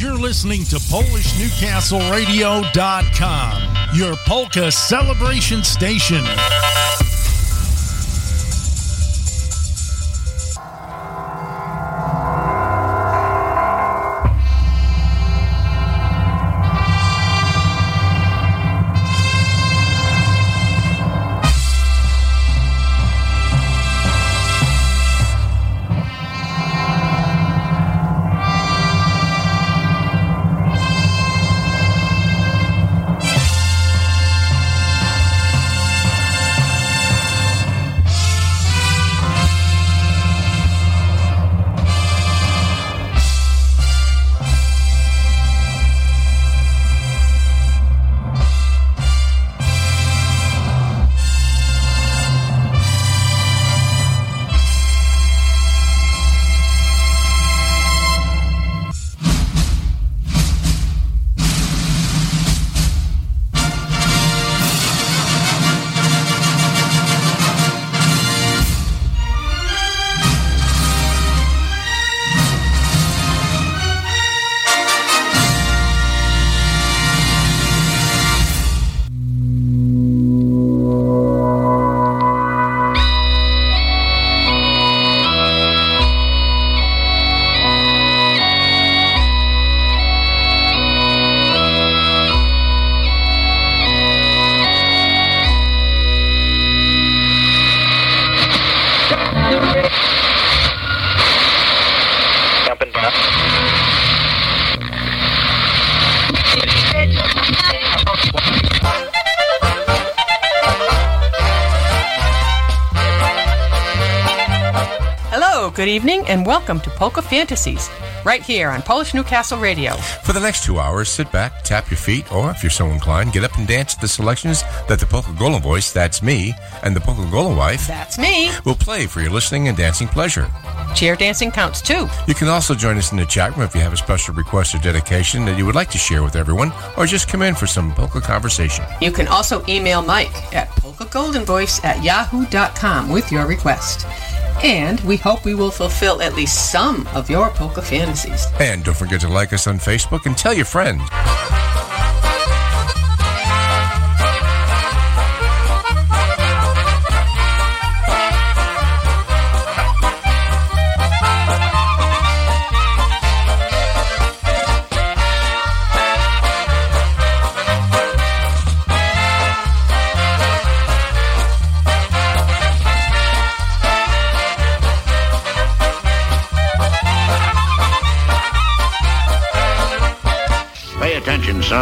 You're listening to PolishNewcastleRadio.com, your polka celebration station. Good evening, and welcome to Polka Fantasies, right here on Polish Newcastle Radio. For the next two hours, sit back, tap your feet, or if you're so inclined, get up and dance to the selections that the Polka Golden voice, that's me, and the Polka Golden wife, that's me, will play for your listening and dancing pleasure. Chair dancing counts too. You can also join us in the chat room if you have a special request or dedication that you would like to share with everyone, or just come in for some polka conversation. You can also email Mike at polkagoldenvoice at yahoo.com with your request. And we hope we will fulfill at least some of your polka fantasies. And don't forget to like us on Facebook and tell your friends.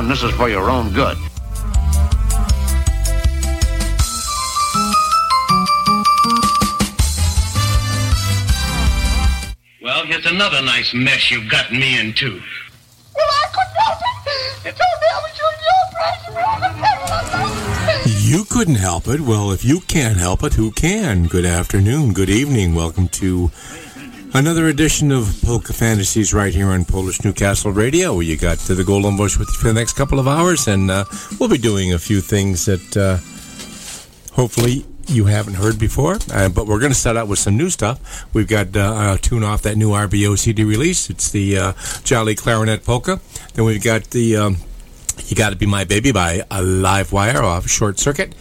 Son. This is for your own good. Well, here's another nice mess you've gotten me into. Well, I couldn't help it. You told me I was your You couldn't help it. Well, if you can't help it, who can? Good afternoon, good evening. Welcome to Another edition of Polka Fantasies right here on Polish Newcastle Radio. You got to the Golden Bush with you for the next couple of hours, and uh, we'll be doing a few things that uh, hopefully you haven't heard before. Uh, but we're going to start out with some new stuff. We've got uh, a tune off that new RBO CD release. It's the uh, Jolly Clarinet Polka. Then we've got the um, You Gotta Be My Baby by a Live Wire off Short Circuit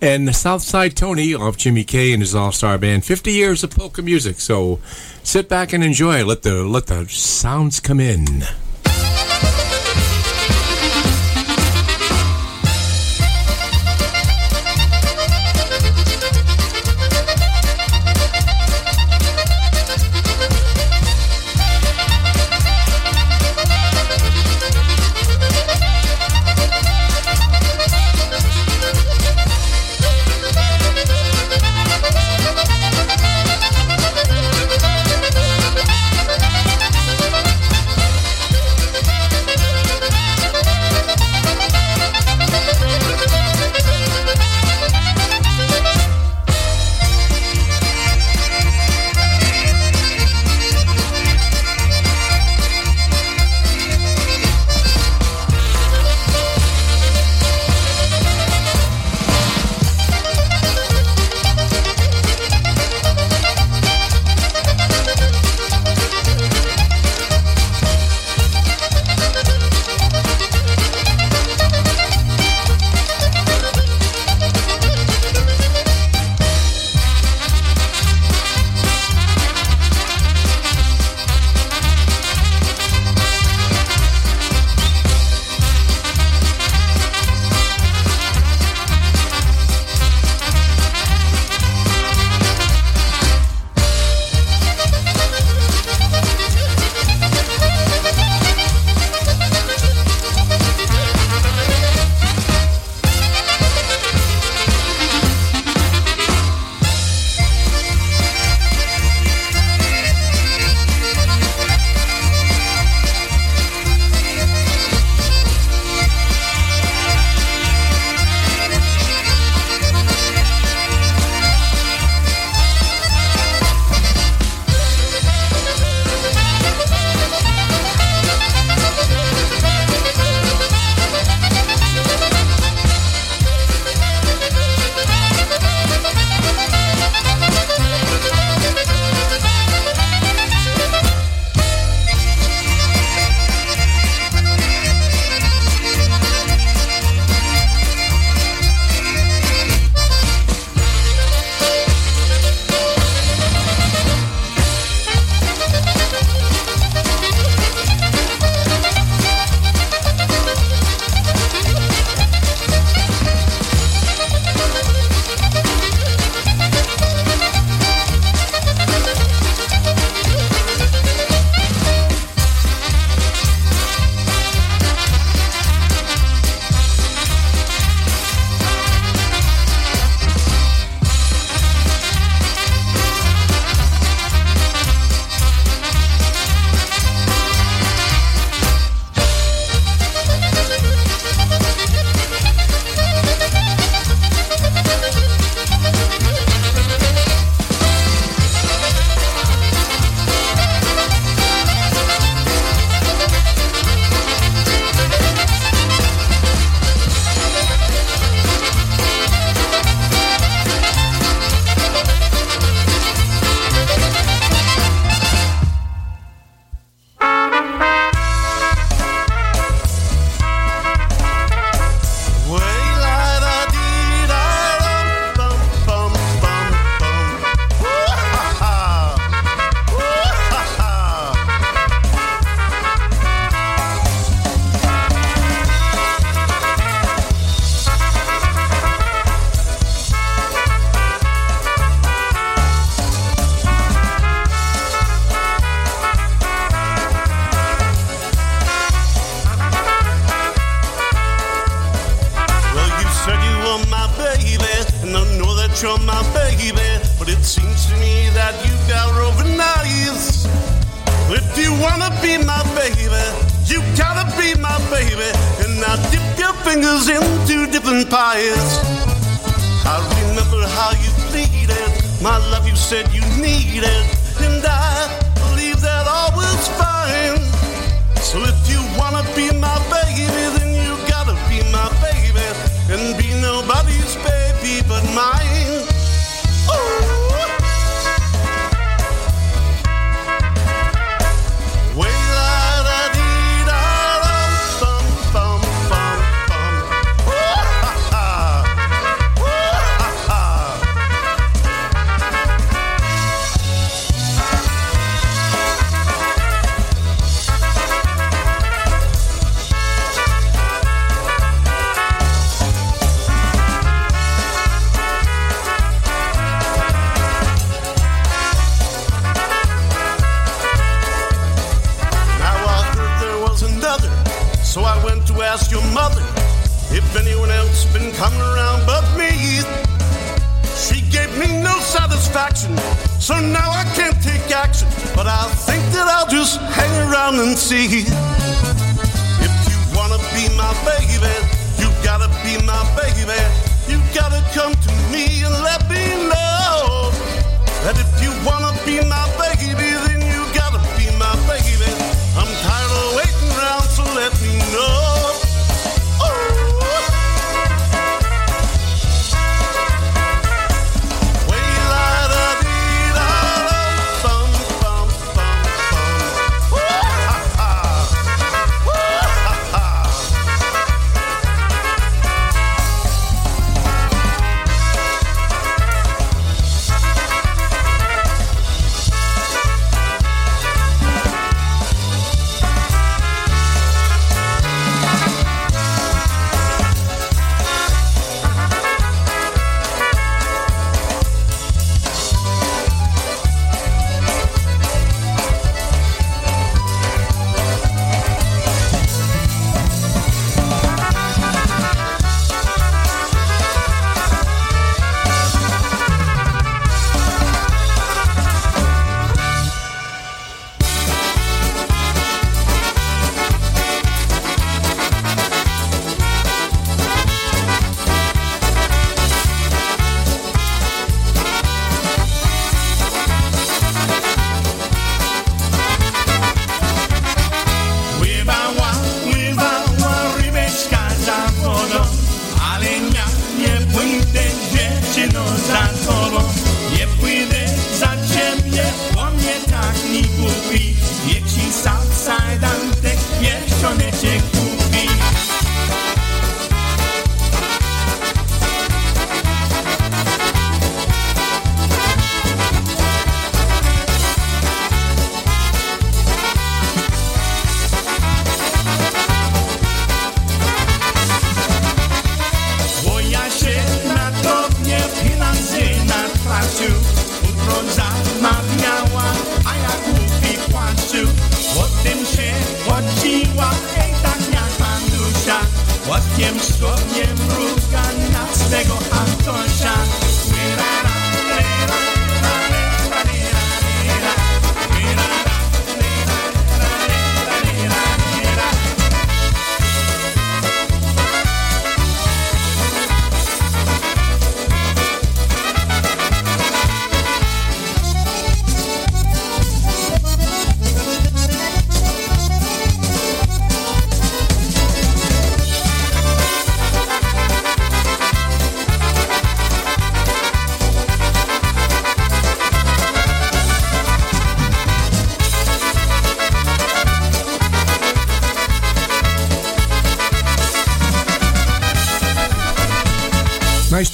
and Southside Tony off Jimmy K and his All Star Band. 50 years of polka music. So sit back and enjoy. Let the let the sounds come in.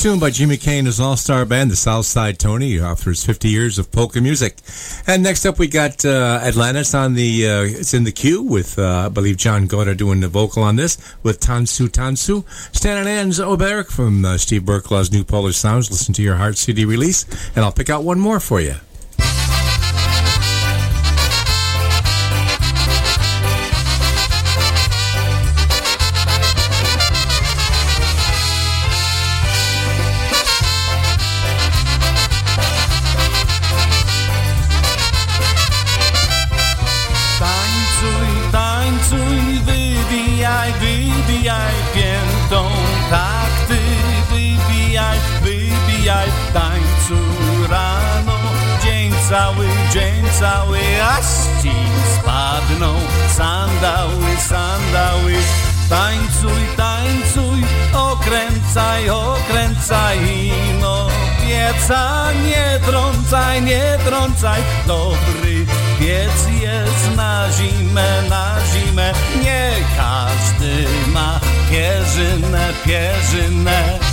tune by Jimmy Kane, his all star band, the Southside Tony, offers 50 years of polka music. And next up, we got uh, Atlantis on the, uh, it's in the queue with, uh, I believe, John Goda doing the vocal on this with Tansu Tansu. Stan and Ann's Oberic from uh, Steve Berklaw's New Polish Sounds. Listen to your Heart CD release, and I'll pick out one more for you. Cały, aż spadną sandały, sandały. Tańcuj, tańcuj, okręcaj, okręcaj, no pieca nie trącaj, nie trącaj, dobry piec jest na zimę, na zimę, nie każdy ma pierzynę, pierzynę.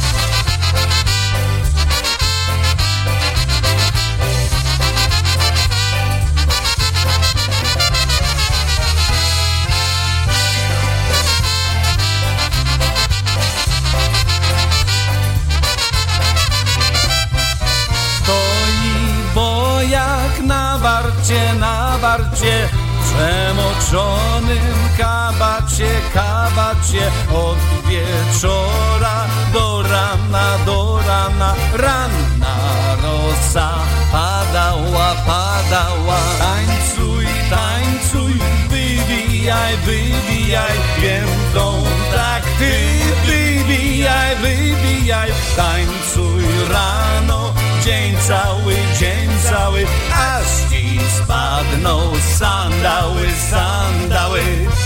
Przemoczonym kabacie, kabacie Od wieczora do rana, do rana. Ranna rosa padała, padała. Tańcuj, tańcuj, wywijaj, wywijaj Piętą tak ty wybijaj, wybijaj. Tańcuj rano dzień cały, spadną sandały, sandały.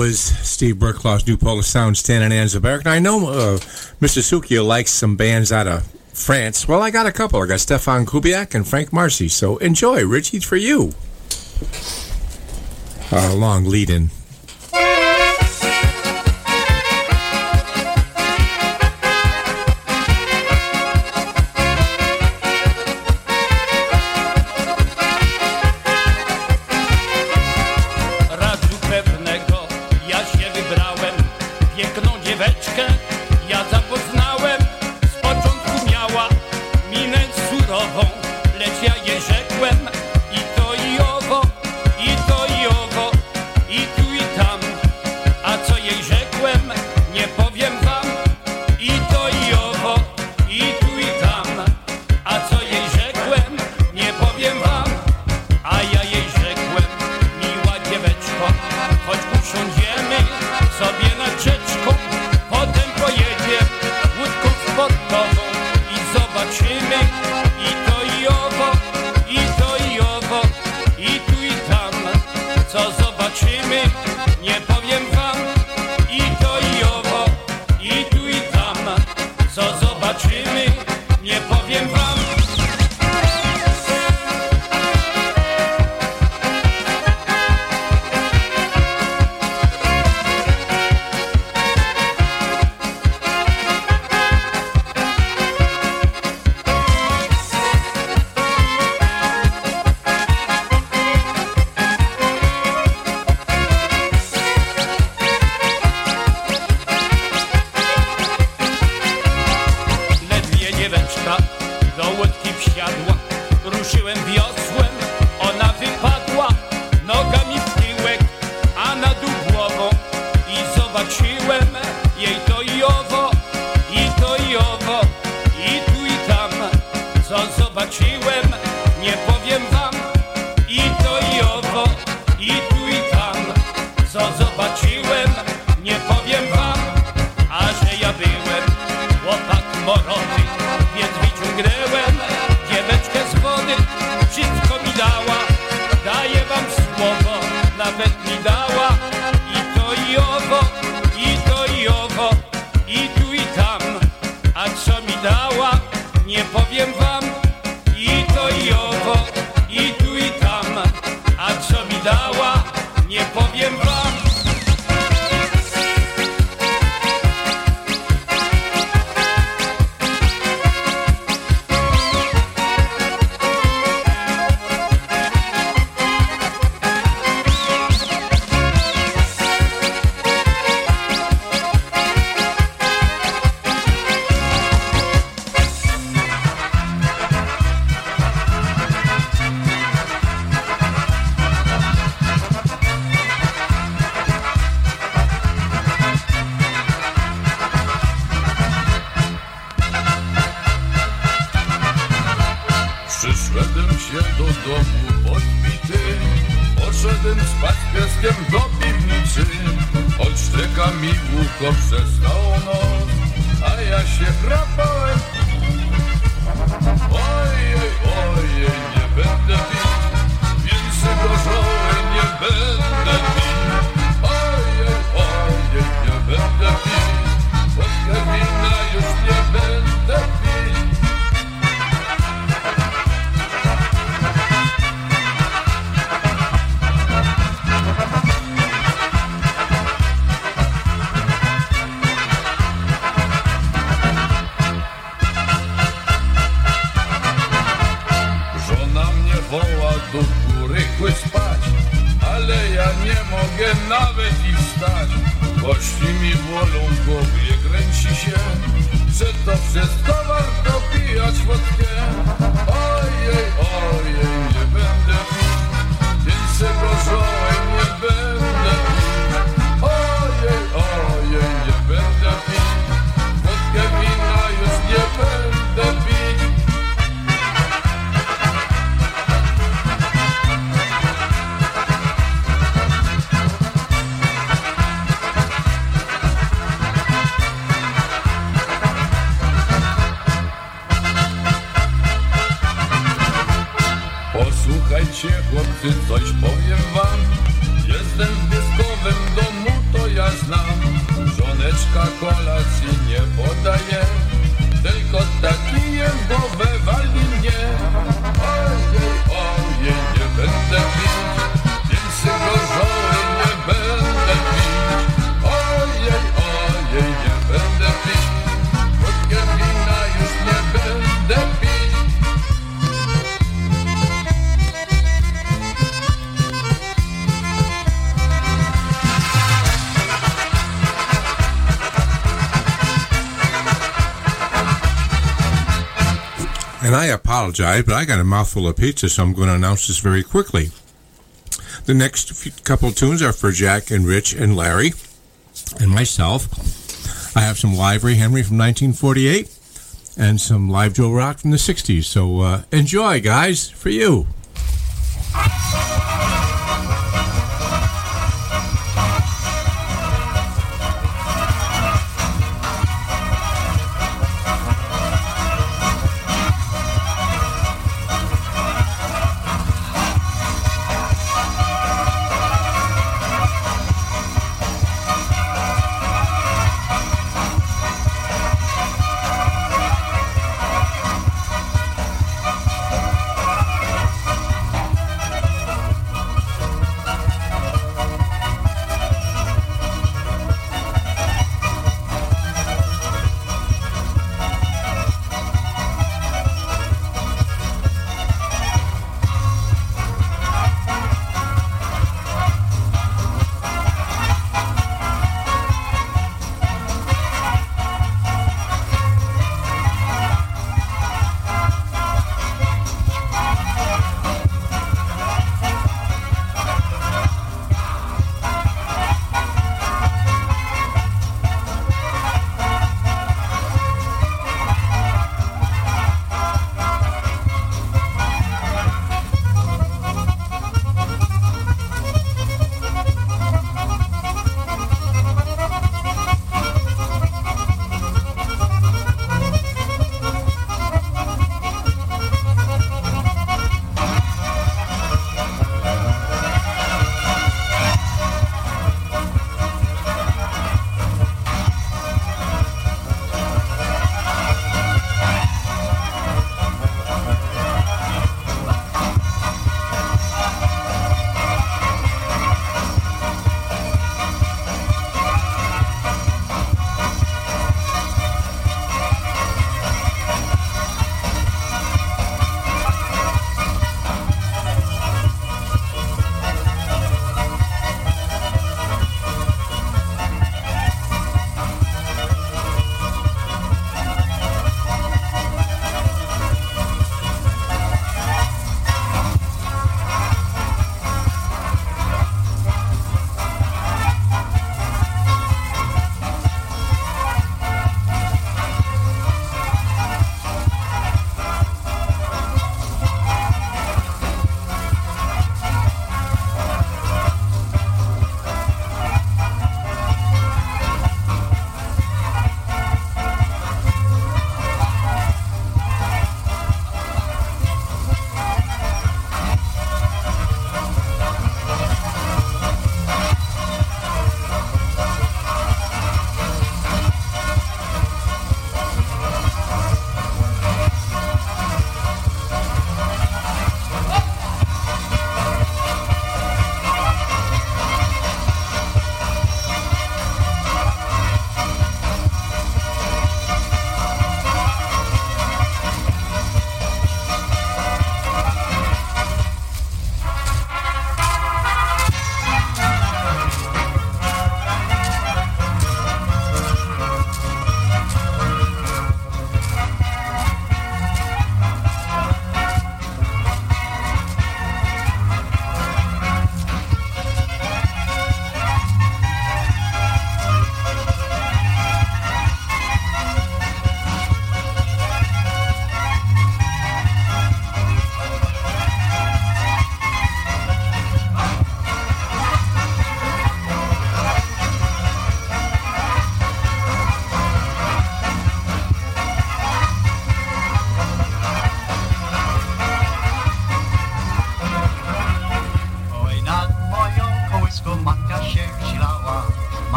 was Steve Burklaw's New Polish Sound Stan and Anza Barrick. And I know uh, Mr. Sukia likes some bands out of France. Well, I got a couple. I got Stefan Kubiak and Frank Marcy. So enjoy. Richie's for you. A uh, long lead in. Apologize, but I got a mouthful of pizza, so I'm going to announce this very quickly. The next few, couple tunes are for Jack and Rich and Larry and myself. I have some live Ray Henry from 1948 and some live Joe Rock from the 60s. So uh, enjoy, guys, for you.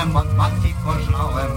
Od matki poznałem,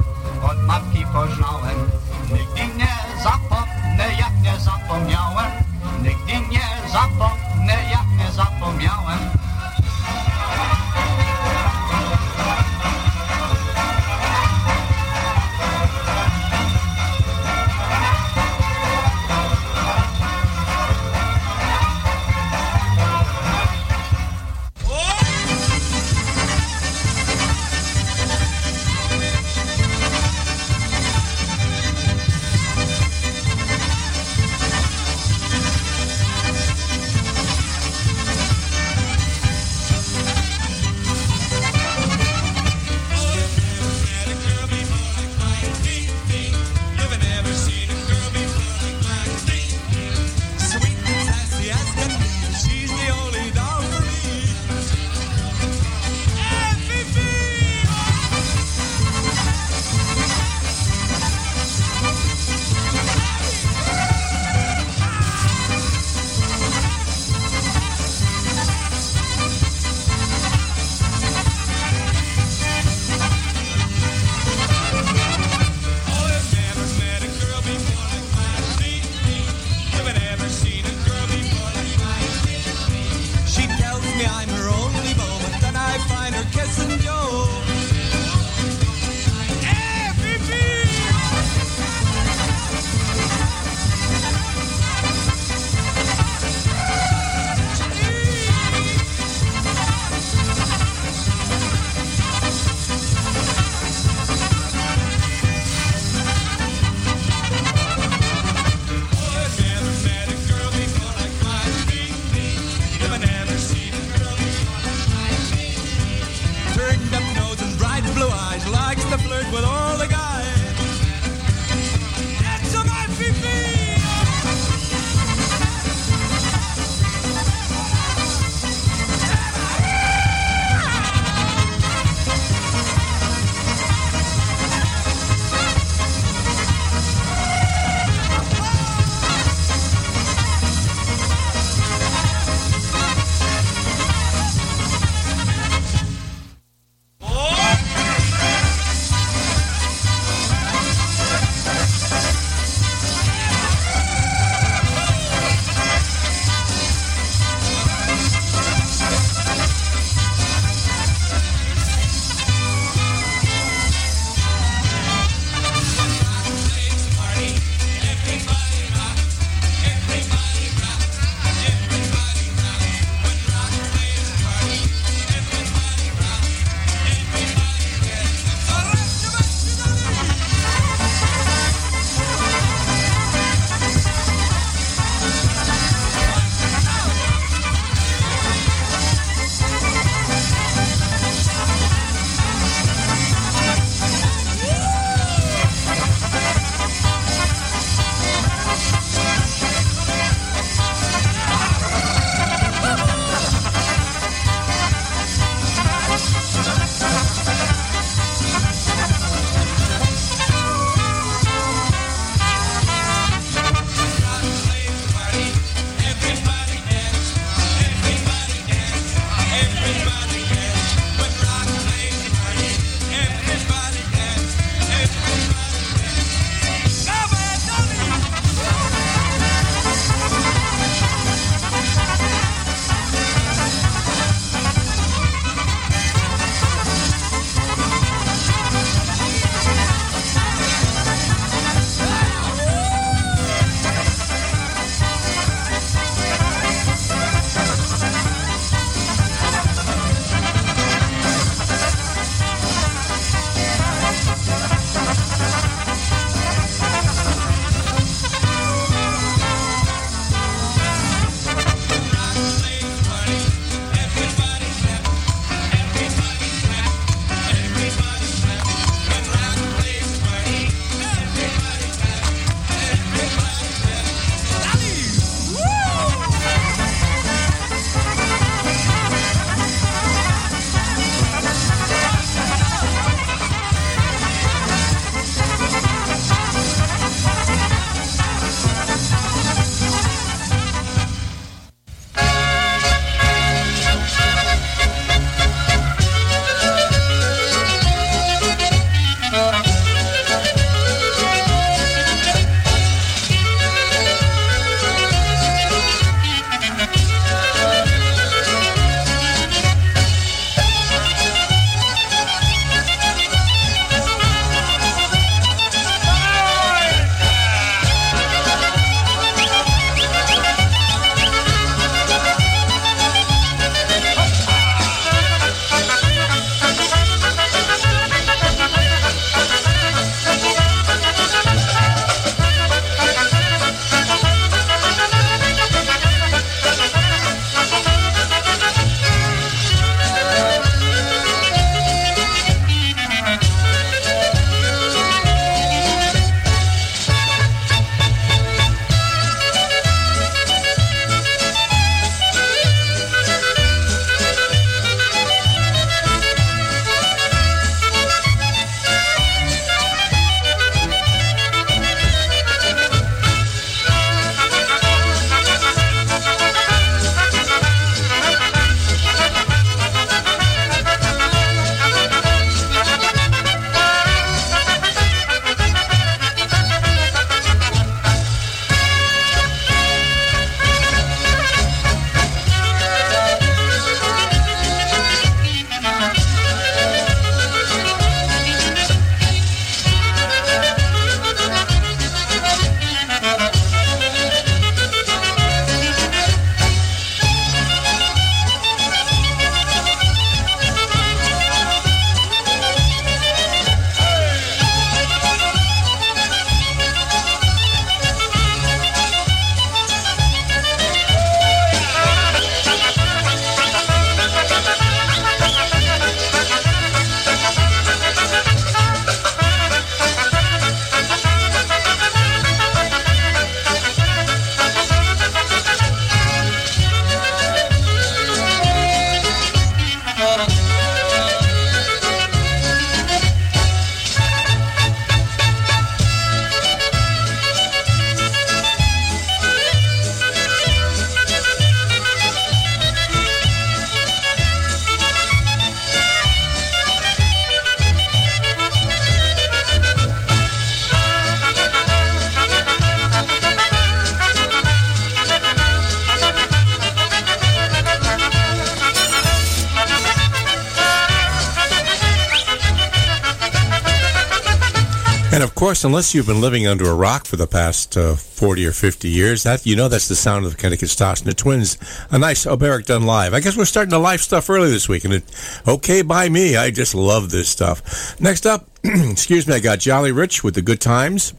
course, unless you've been living under a rock for the past uh, 40 or 50 years, that you know that's the sound of the Connecticut the Twins. A nice Oberek done live. I guess we're starting the live stuff early this week, and it, okay by me. I just love this stuff. Next up, excuse me, I got Jolly Rich with the Good Times.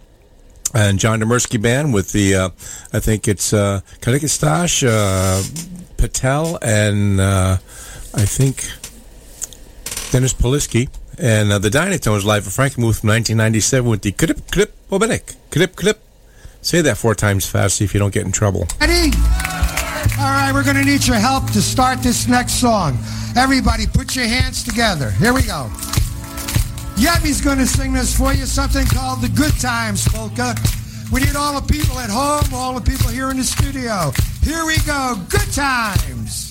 And John Demersky Band with the, uh, I think it's uh, Connecticut Stosh, uh, Patel, and uh, I think Dennis Polisky. And uh, the Dynatones live for Frankenmuth from 1997 with the Clip Clip Oberek. Clip Clip. Say that four times fast, see if you don't get in trouble. Ready? All right, we're going to need your help to start this next song. Everybody, put your hands together. Here we go. Yemi's going to sing this for you, something called the Good Times Polka. We need all the people at home, all the people here in the studio. Here we go. Good times.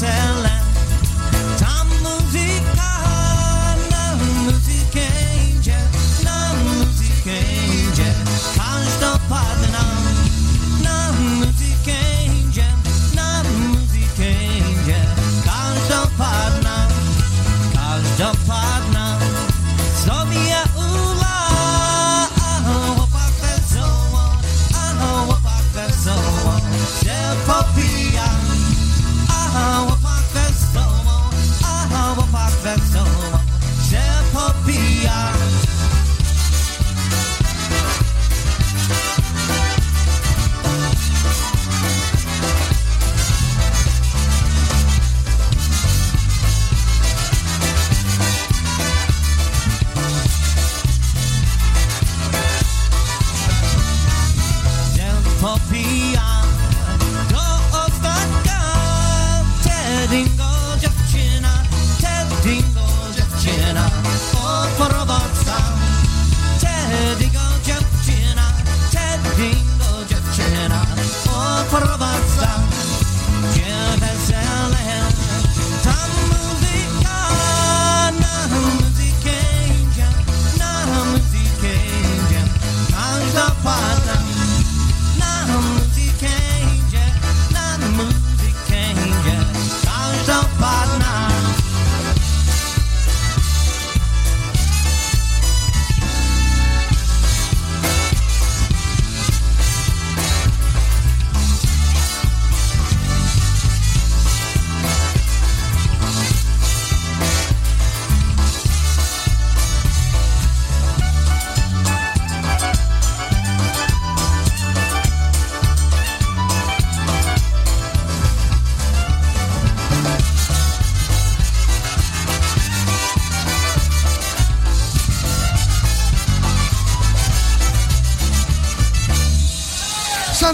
każdopadna.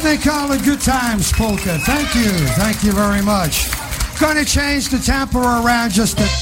Something called the Good Times Polka. Thank you. Thank you very much. Going to change the tempo around just a.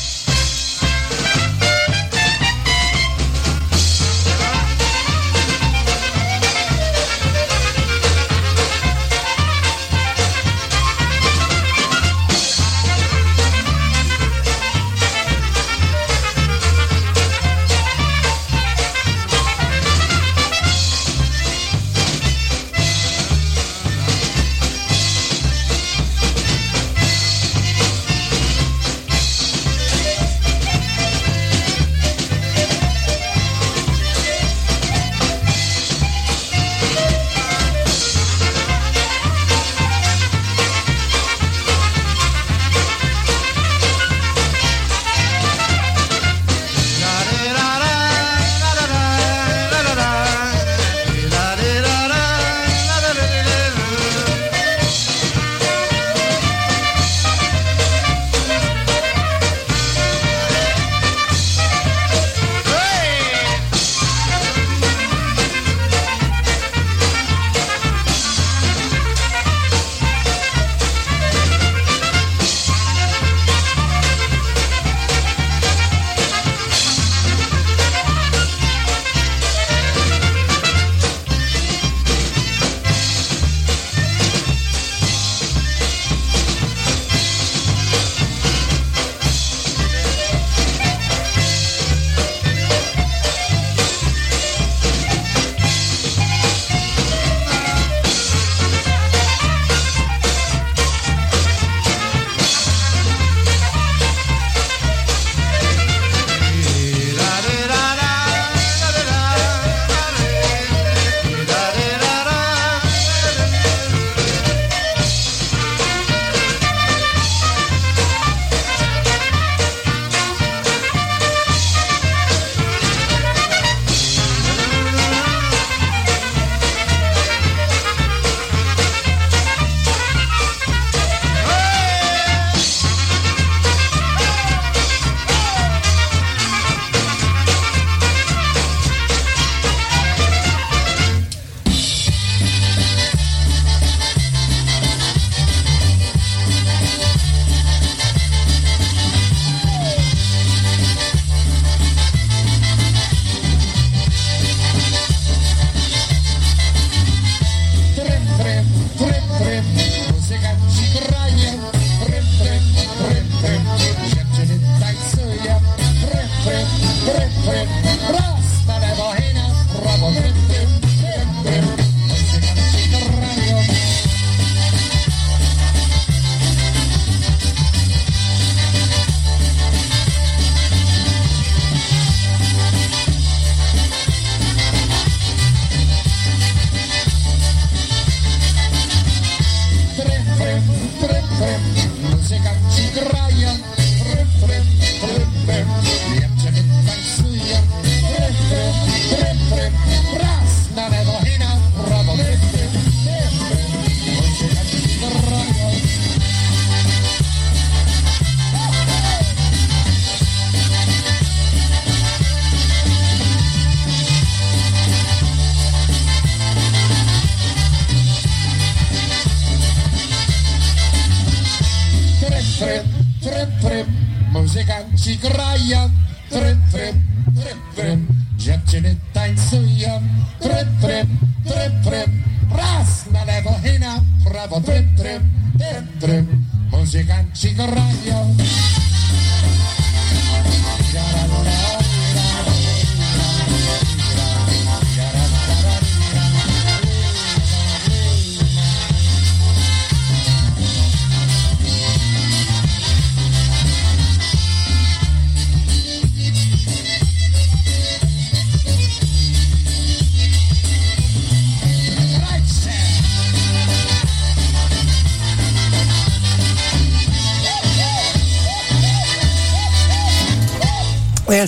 Sigo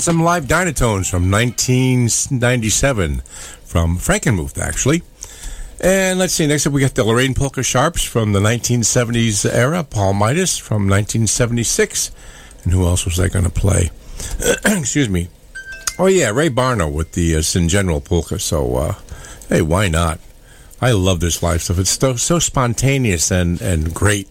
Some live Dynatones from 1997 from Frankenmuth, actually. And let's see, next up we got the Lorraine Polka Sharps from the 1970s era, Paul Midas from 1976. And who else was I going to play? Excuse me. Oh, yeah, Ray Barno with the uh, Singeneral Polka. So, uh, hey, why not? I love this live stuff. It's so, so spontaneous and, and great.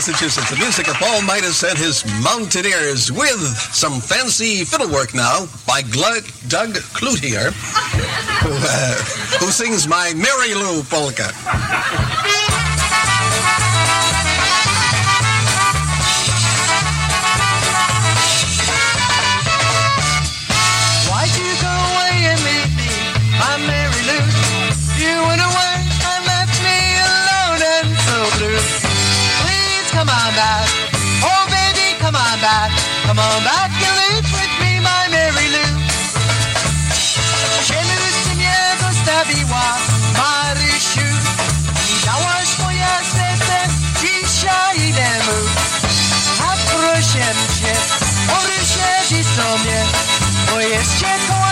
Massachusetts, the music of Paul Midas and his Mountaineers with some fancy fiddlework now by Glu- Doug Cloutier, who, uh, who sings my Mary Lou polka. Back, oh baby, come on back, come on back and live with me, my Mary Lou. Cielu z niego stawiła Marysiu i dałaś moje serce dzisiaj nemu. A proszę cię, porysiedzi sobie, bo jest ciepła ciebie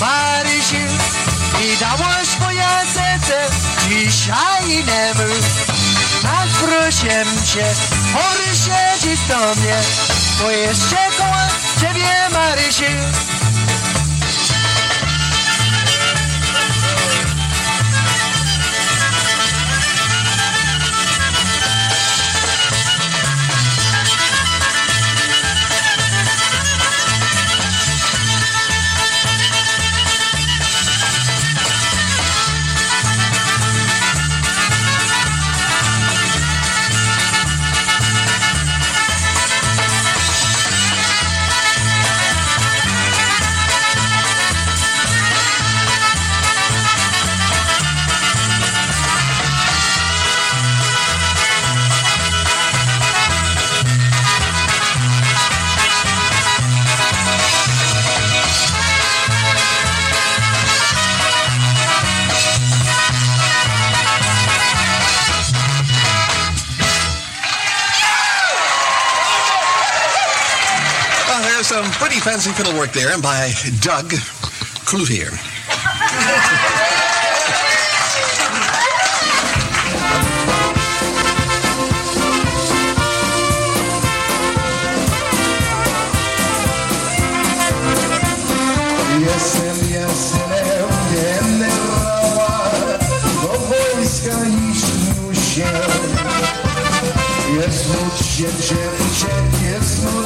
Marysiu i dałaś moje serce dzisiaj nie mów. Tak proszę cię, chory siedzi do mnie, bo jeszcze koło ciebie Marysiu. Fancy fiddle work there and by Doug Cloutier. Muszę. Jest lud się, cię, nie snuć się nie,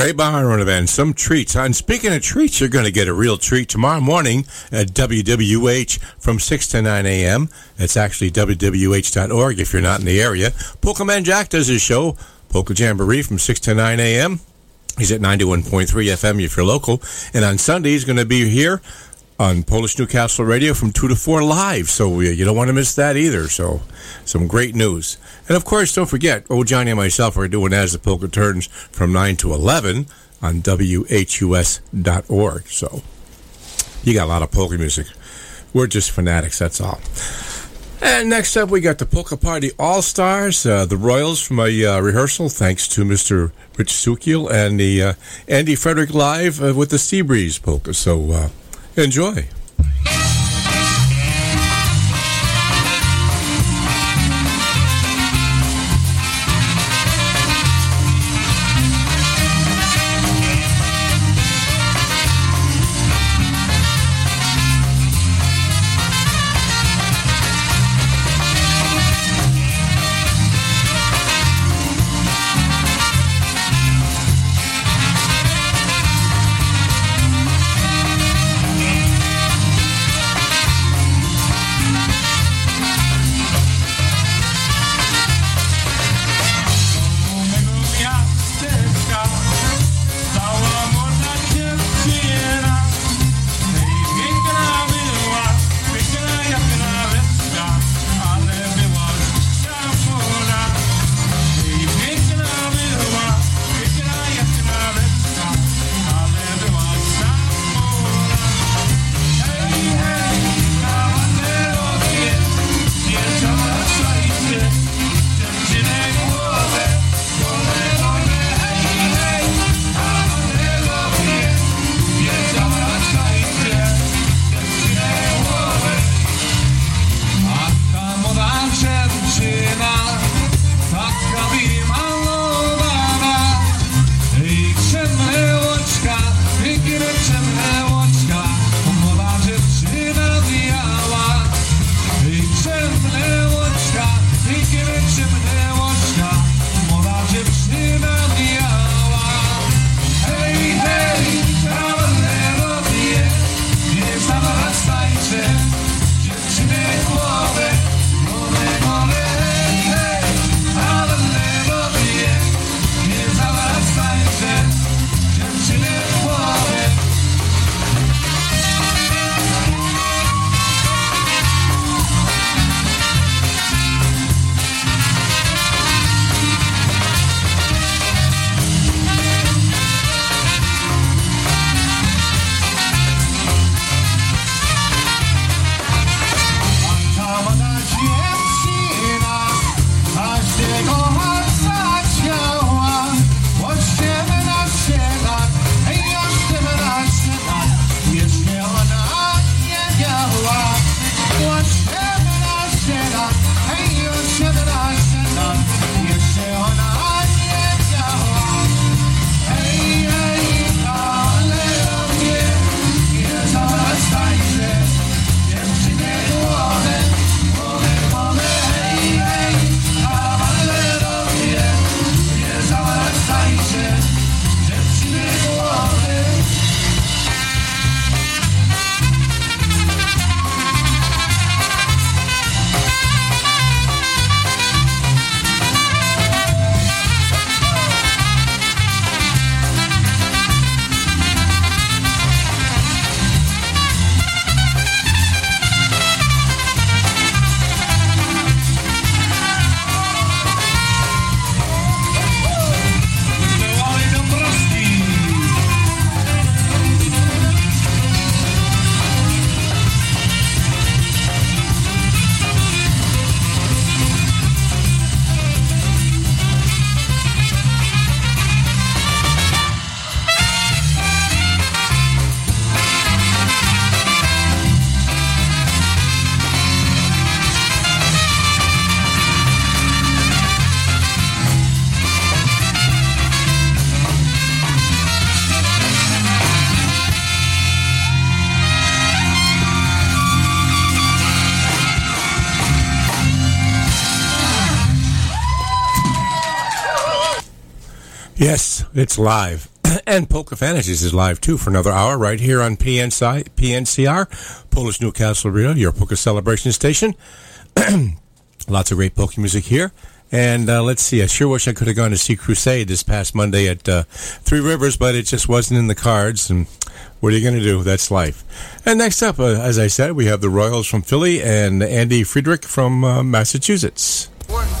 Ray Byron event, some treats. And speaking of treats, you're going to get a real treat tomorrow morning at WWH from 6 to 9 a.m. It's actually WWH.org if you're not in the area. Polka Man Jack does his show, Polka Jamboree, from 6 to 9 a.m. He's at 91.3 FM if you're local. And on Sunday, he's going to be here on Polish Newcastle Radio from 2 to 4 live. So uh, you don't want to miss that either. So some great news. And of course, don't forget, Oh Johnny and myself are doing As the Polka Turns from 9 to 11 on WHUS.org. So you got a lot of polka music. We're just fanatics, that's all. And next up, we got the Polka Party All Stars, uh, the Royals from a uh, rehearsal, thanks to Mr. Rich Sukiel and the uh, Andy Frederick Live uh, with the Sea Breeze Polka. So uh, enjoy. Yes, it's live. and Polka Fantasies is live too for another hour right here on PNCI, PNCR, Polish Newcastle Radio, your polka celebration station. Lots of great polka music here. And uh, let's see, I sure wish I could have gone to see Crusade this past Monday at uh, Three Rivers, but it just wasn't in the cards. And what are you going to do? That's life. And next up, uh, as I said, we have the Royals from Philly and Andy Friedrich from uh, Massachusetts. Hey,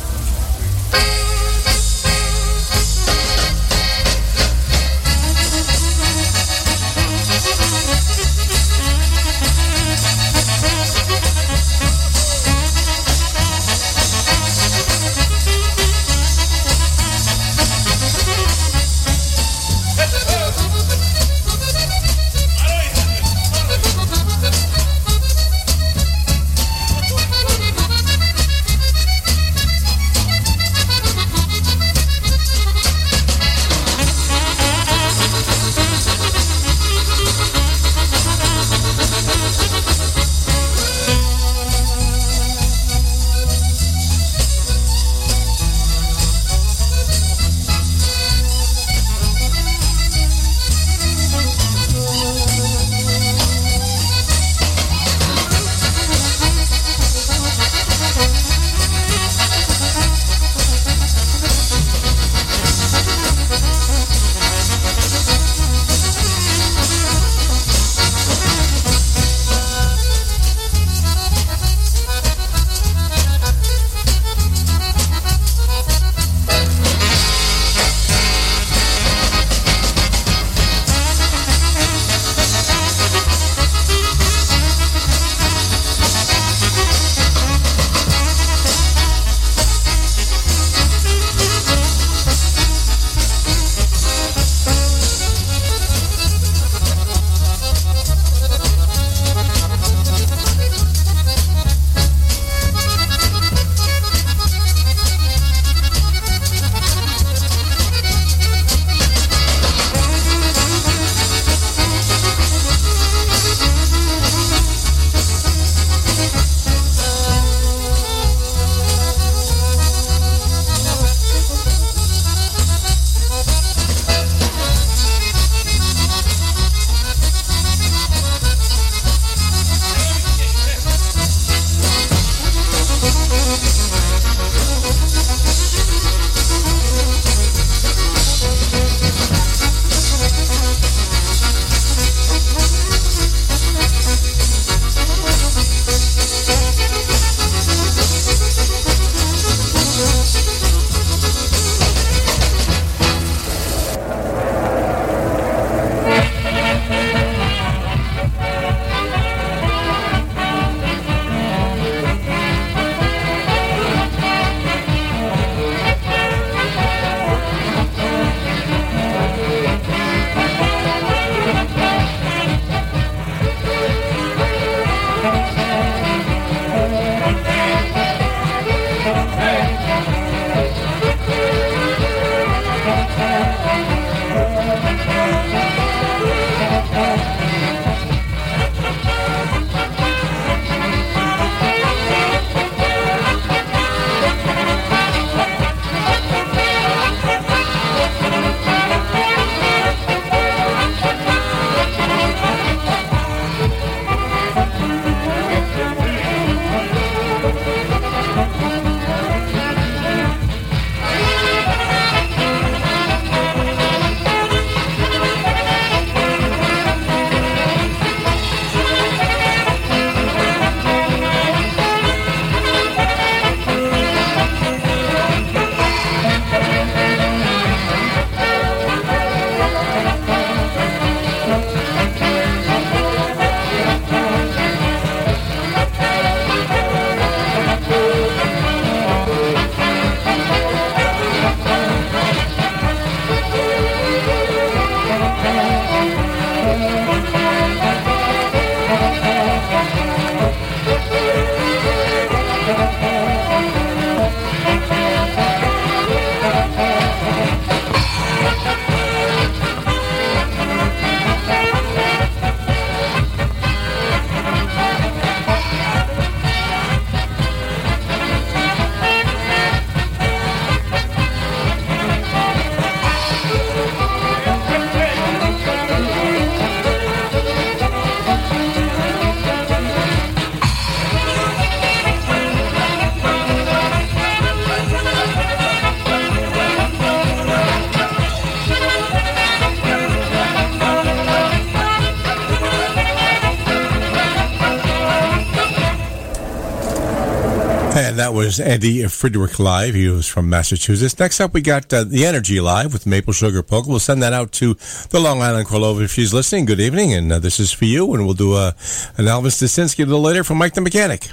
was Andy Friedrich Live. He was from Massachusetts. Next up, we got uh, The Energy Live with Maple Sugar Poke. We'll send that out to the Long Island Corlova if she's listening. Good evening, and uh, this is for you. And we'll do uh, an Elvis Disinski a little later from Mike the Mechanic.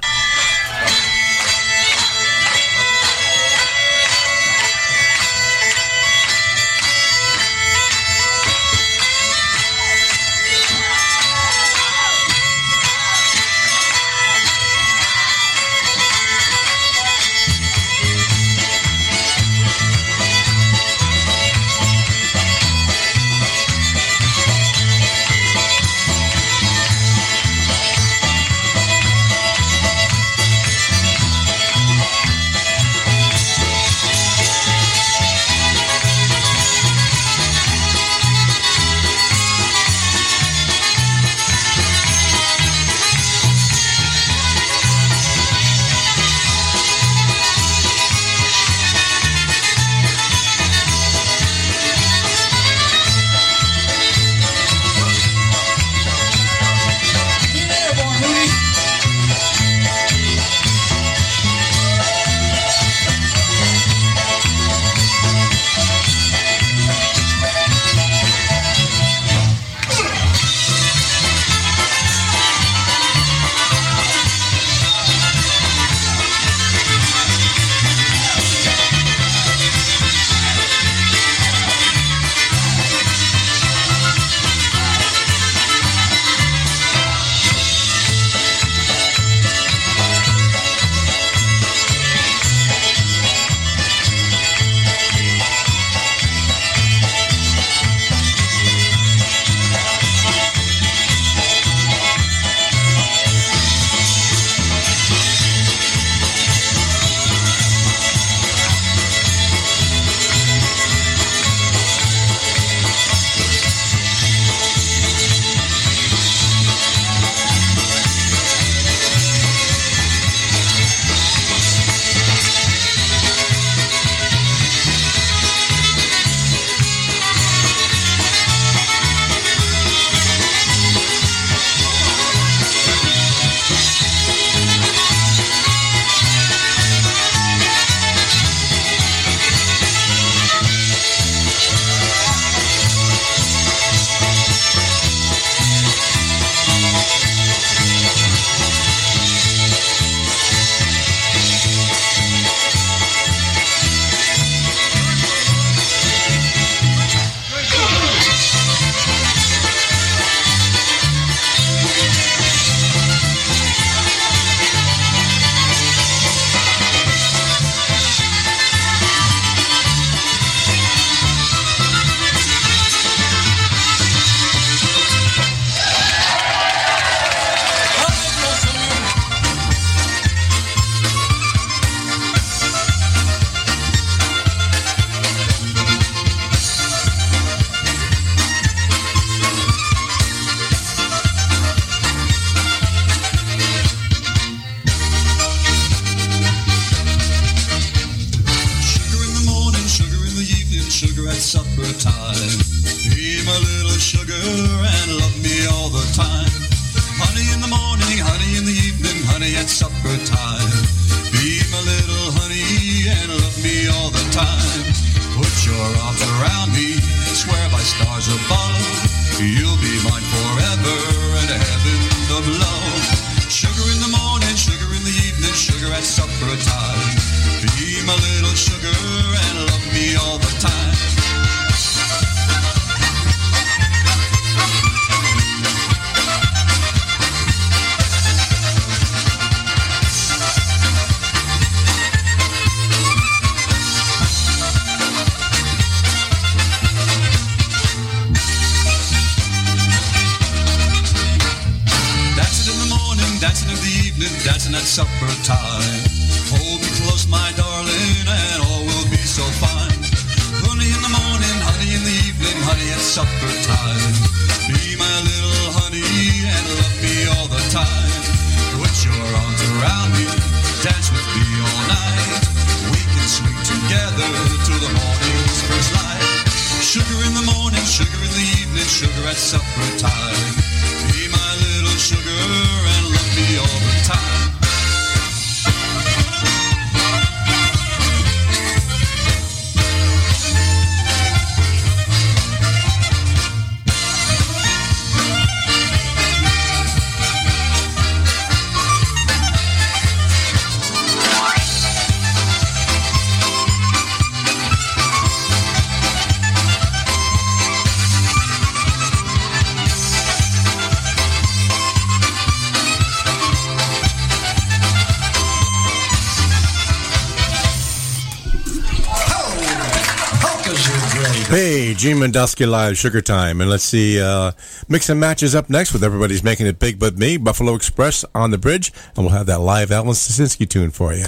Mendusky Live, Sugar Time. And let's see, uh, Mix and Matches up next with Everybody's Making It Big But Me, Buffalo Express on the bridge. And we'll have that live Alan Stasinski tune for you.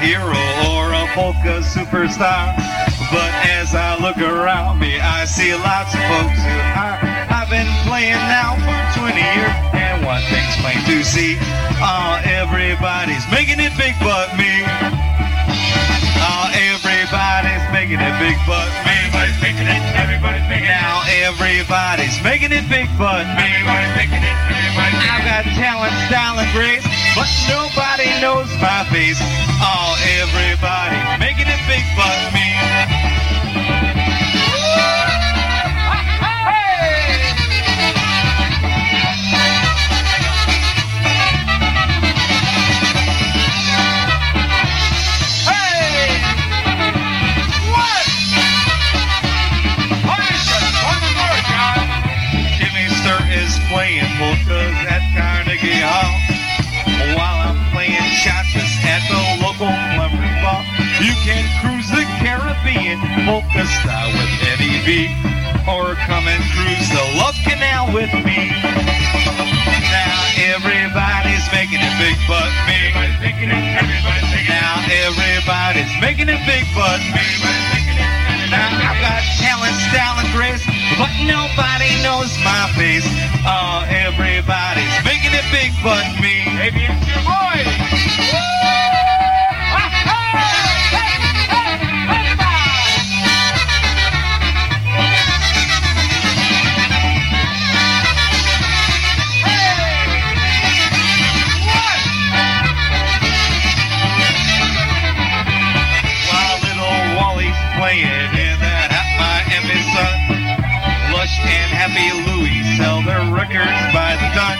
Hero polka superstar. But as I look around me, I see lots of folks who are. I've been playing now for 20 years, and one thing's plain to see. Oh, everybody's making it big but me. Oh, everybody's making it big but me. Everybody's making it, everybody's making it. Now everybody's making it big but me. Everybody's making it, everybody's making it. I've got talent, style, and grace, but nobody knows my face. Oh, everybody's making it big but me. Can cruise the Caribbean polka style with Eddie V, or come and cruise the Love Canal with me. Now everybody's making it big but me. Now everybody's making it big but me. Now I've got talent, style, and grace, but nobody knows my face. Oh, everybody's making it big but me. Maybe it's your boy. While records by the ton.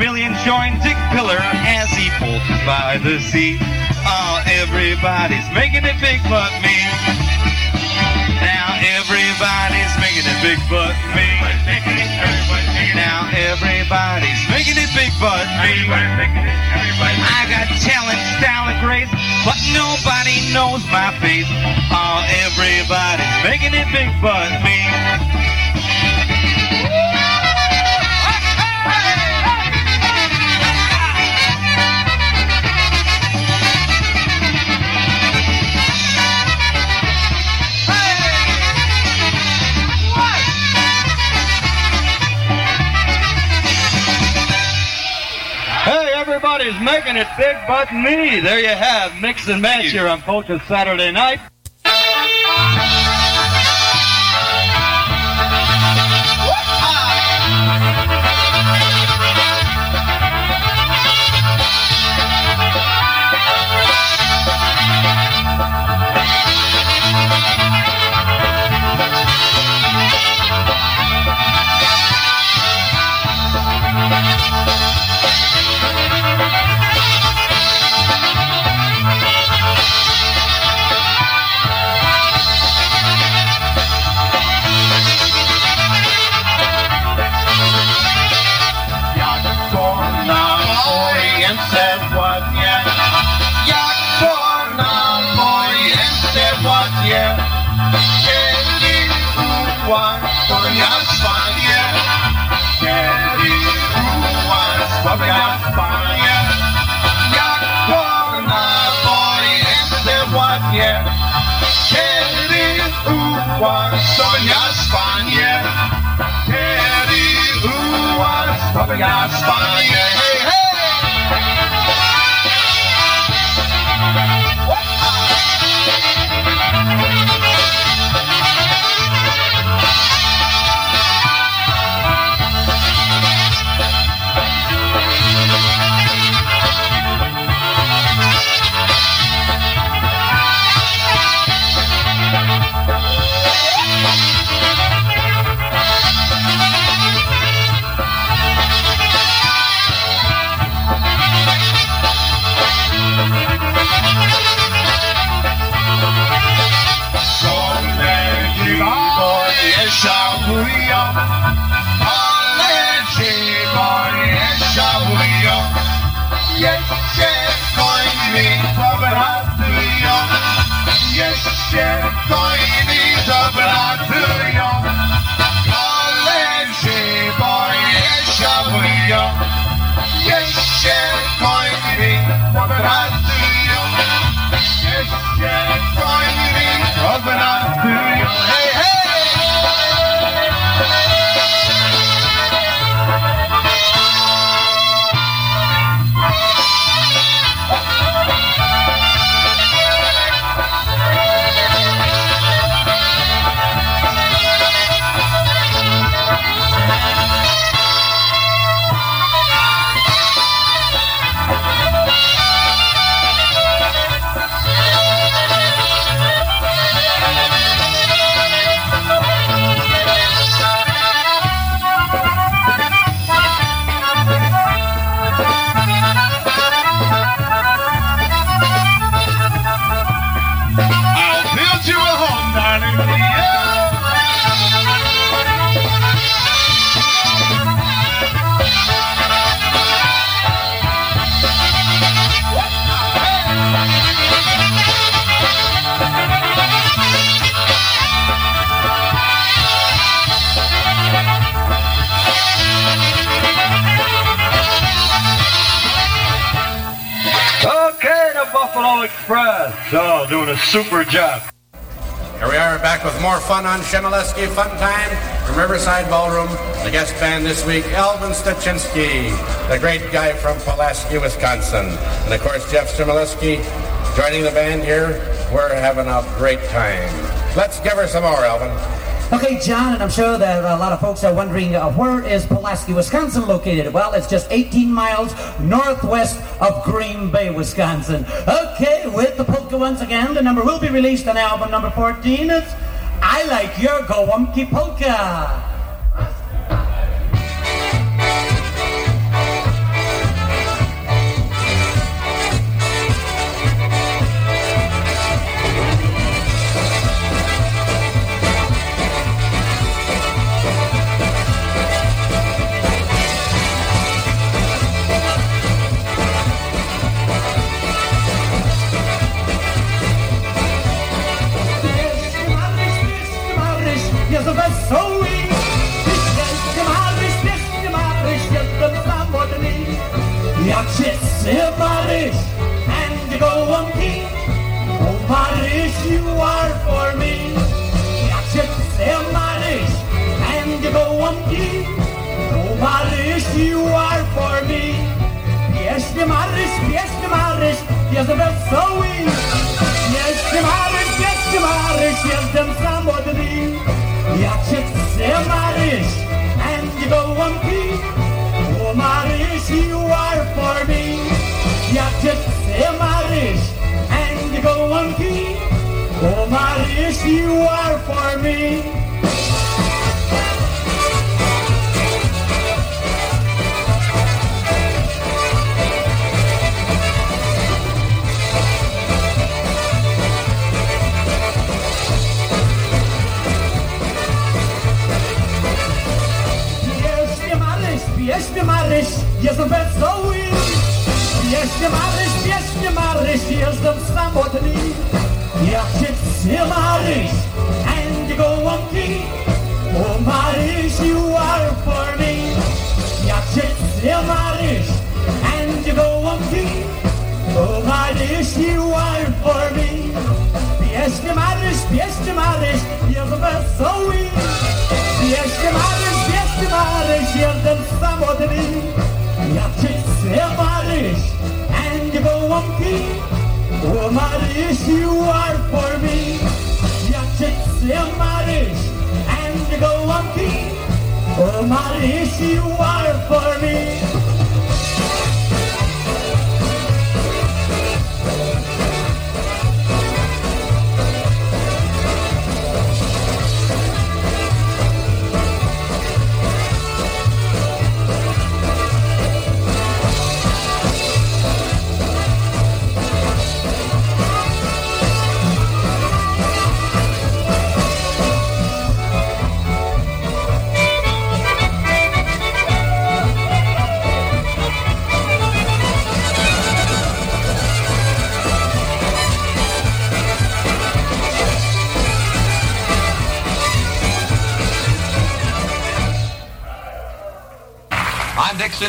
Million join Dick Pillar as he polkas by the sea. Oh, everybody's making it big but me. Now everybody's making it big but me. Now everybody's making it big but me. I got talent, style, and grace, but nobody knows my face. Oh, everybody's making it big but me. Everybody's making it big but me. There you have Mix and Match here on Polka Saturday night. Spanie, kiedy ułaz, to ja Spanie, koini zobratują, Doing a super job. Here we are back with more fun on Chmielewski Fun Time from Riverside Ballroom. The guest band this week, Elvin Styczynski, the great guy from Pulaski, Wisconsin. And of course, Jeff Stremaleski joining the band here. We're having a great time. Let's give her some more, Elvin. Okay, John, and I'm sure that a lot of folks are wondering uh, where is Pulaski, Wisconsin located? Well, it's just 18 miles northwest of Green Bay, Wisconsin. Okay, with the polka once again, the number will be released on album number 14. It's I Like Your Go Gołąbki Polka.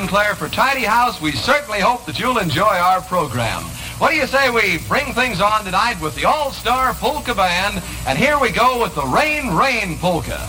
Sinclair for Tidy House. We certainly hope that you'll enjoy our program. What do you say we bring things on tonight with the All-Star Polka Band? And here we go with the Rain Rain Polka.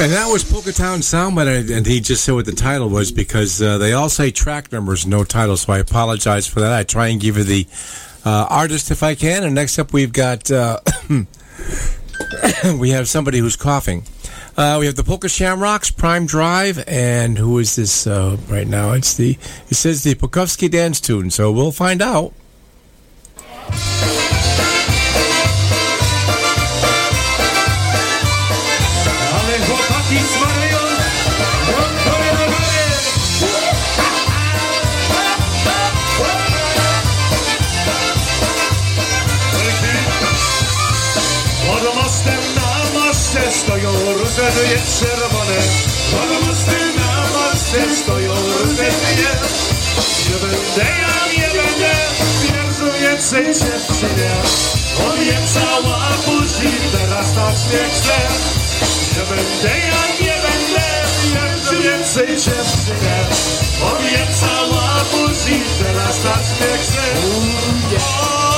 And that was Polka Town Sound, but I- and he just said what the title was because uh, they all say track numbers, no title. So I apologize for that. I try and give you the uh, artist if I can. And next up, we've got uh, we have somebody who's coughing. Uh, we have the Polka Shamrocks, Prime Drive, and who is this uh, right now? It's the it says the Pukowski dance tune. So we'll find out. Czerwone. Pod mosty na moście stoją różne dnie. Nie będę, ja nie będę Wierzył więcej dziewczynie Obiecała buzi, teraz tak nie chcę Nie będę, ja nie będę Wierzył więcej dziewczynie Obiecała buzi, teraz tak nie chcę Obiecała,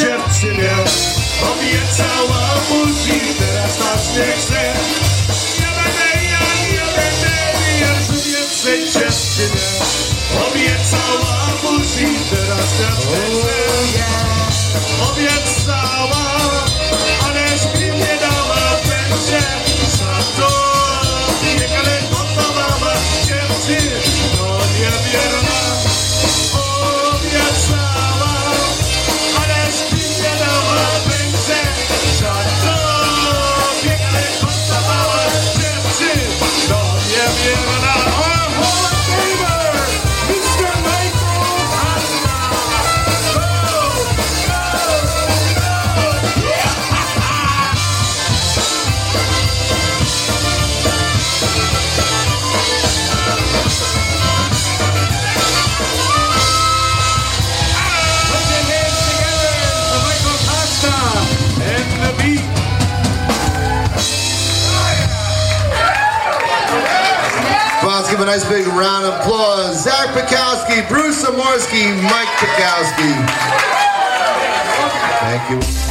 dziewczynie Obiecała buzi, teraz nas nie chce Nie będę, ja nie będę, jeszcze więcej dziewczynie Obiecała buzi, teraz nas nie chce Obiecała, nice big round of applause. Zach Pikowski, Bruce Zamorski, Mike Pikowski. Thank you.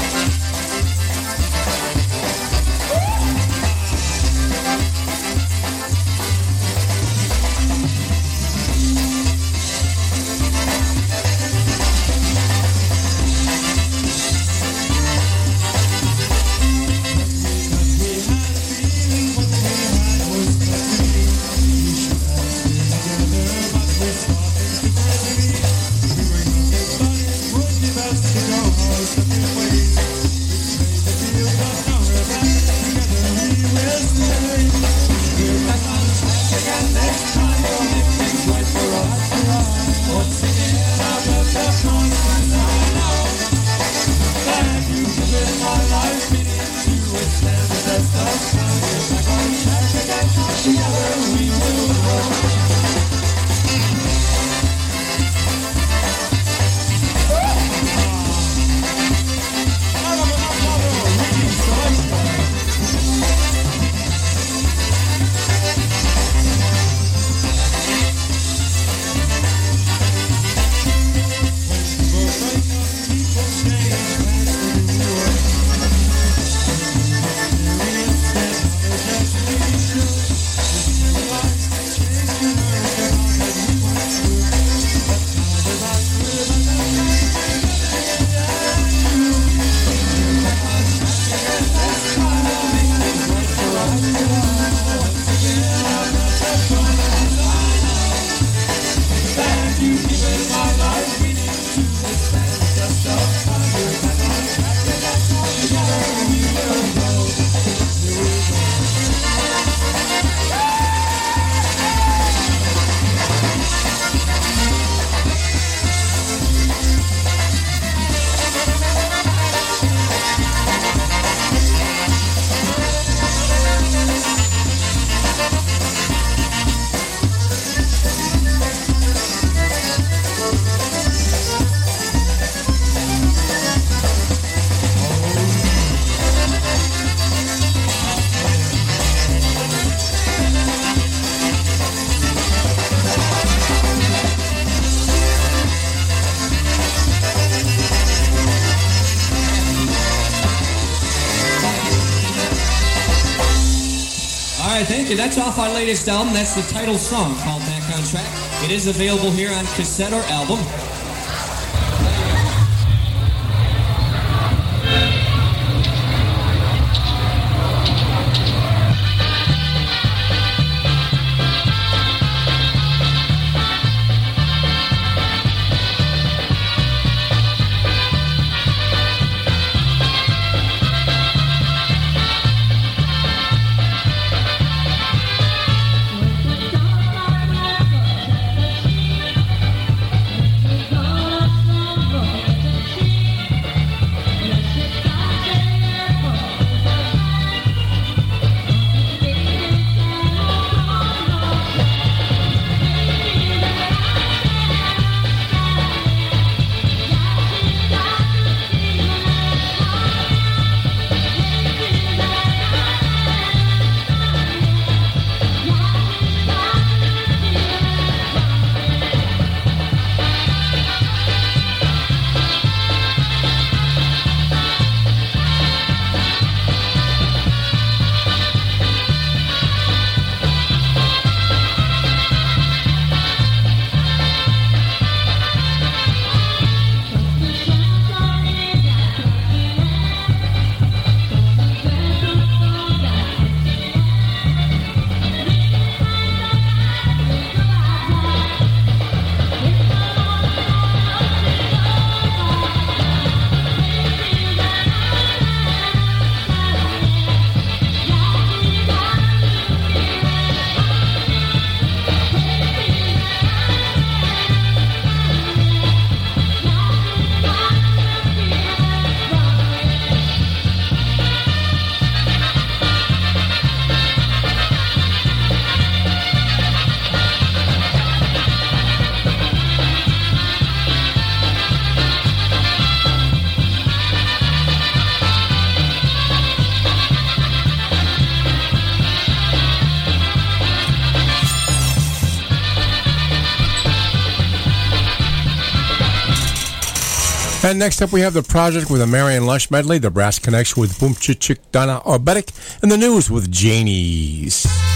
That's off our latest album. That's the title song called Back on Track. It is available here on cassette or album. And next up, we have the project with a Marion Lush medley, the brass connection with Boomchichik Donna Arbetic, and the news with Janie's.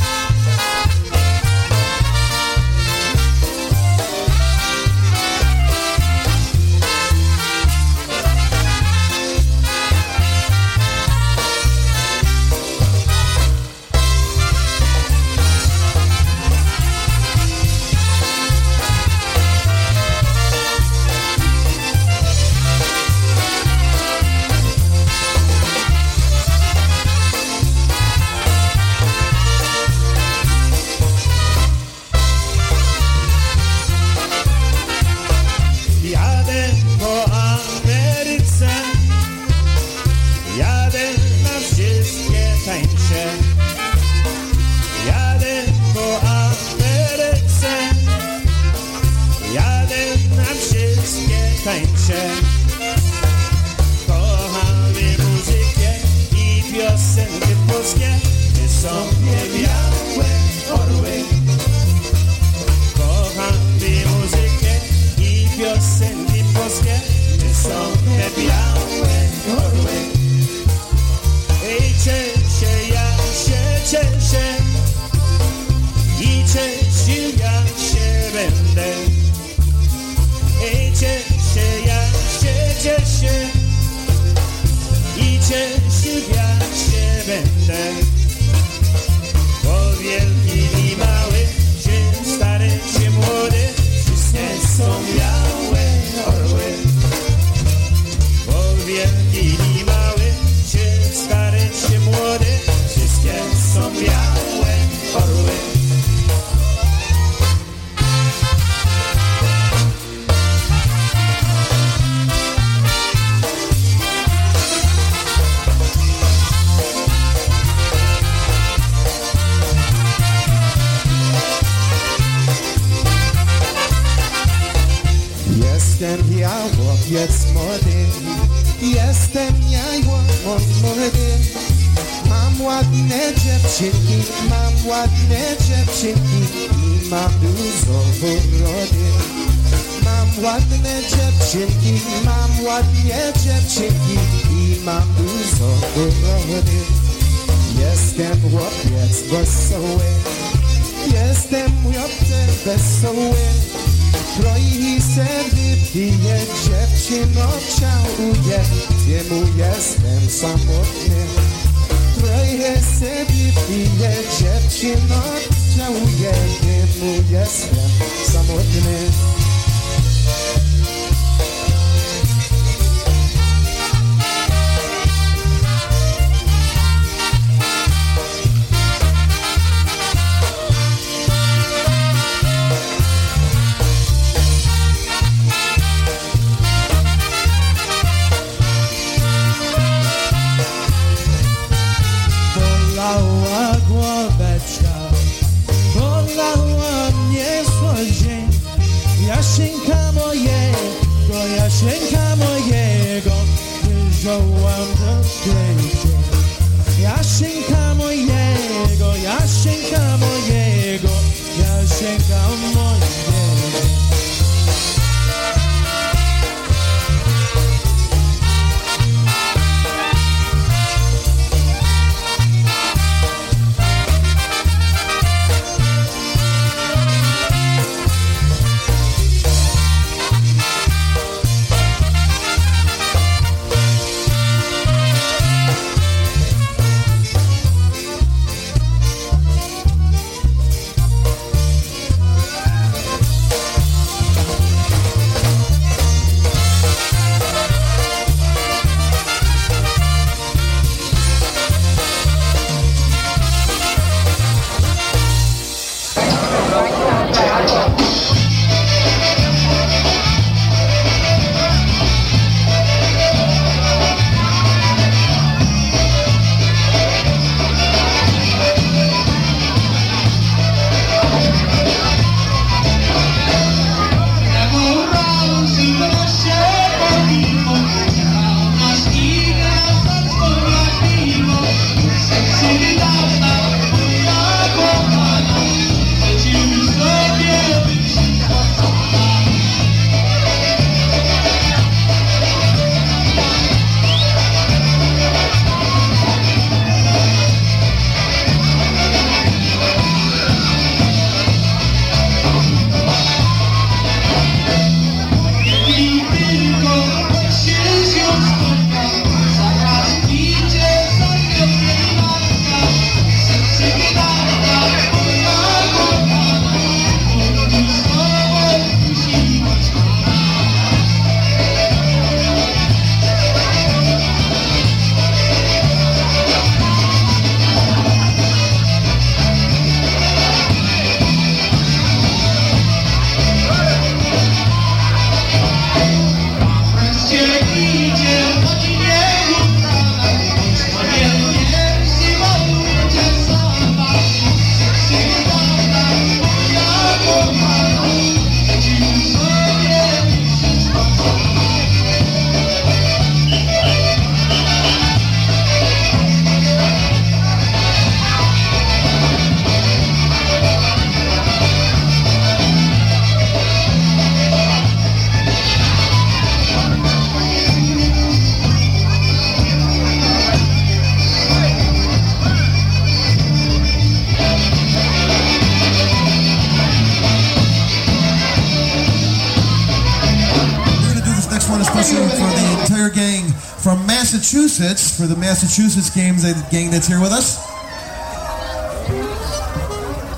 For the Massachusetts games, gang that's here with us.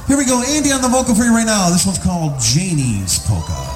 Here we go, Andy on the vocal for you right now. This one's called Janie's Polka.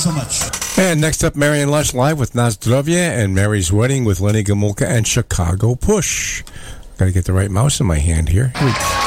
So much. And next up, Marion Lush live with Nazdrovia and Mary's Wedding with Lenny Gomulka and Chicago Push. Got to get the right mouse in my hand here. Here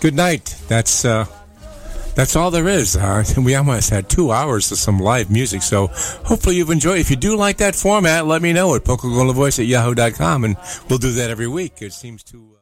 good night. That's uh, that's all there is. Uh, we almost had two hours of some live music, so hopefully you've enjoyed. If you do like that format, let me know at polkagolavoice at yahoo.com, and we'll do that every week. It seems to. Uh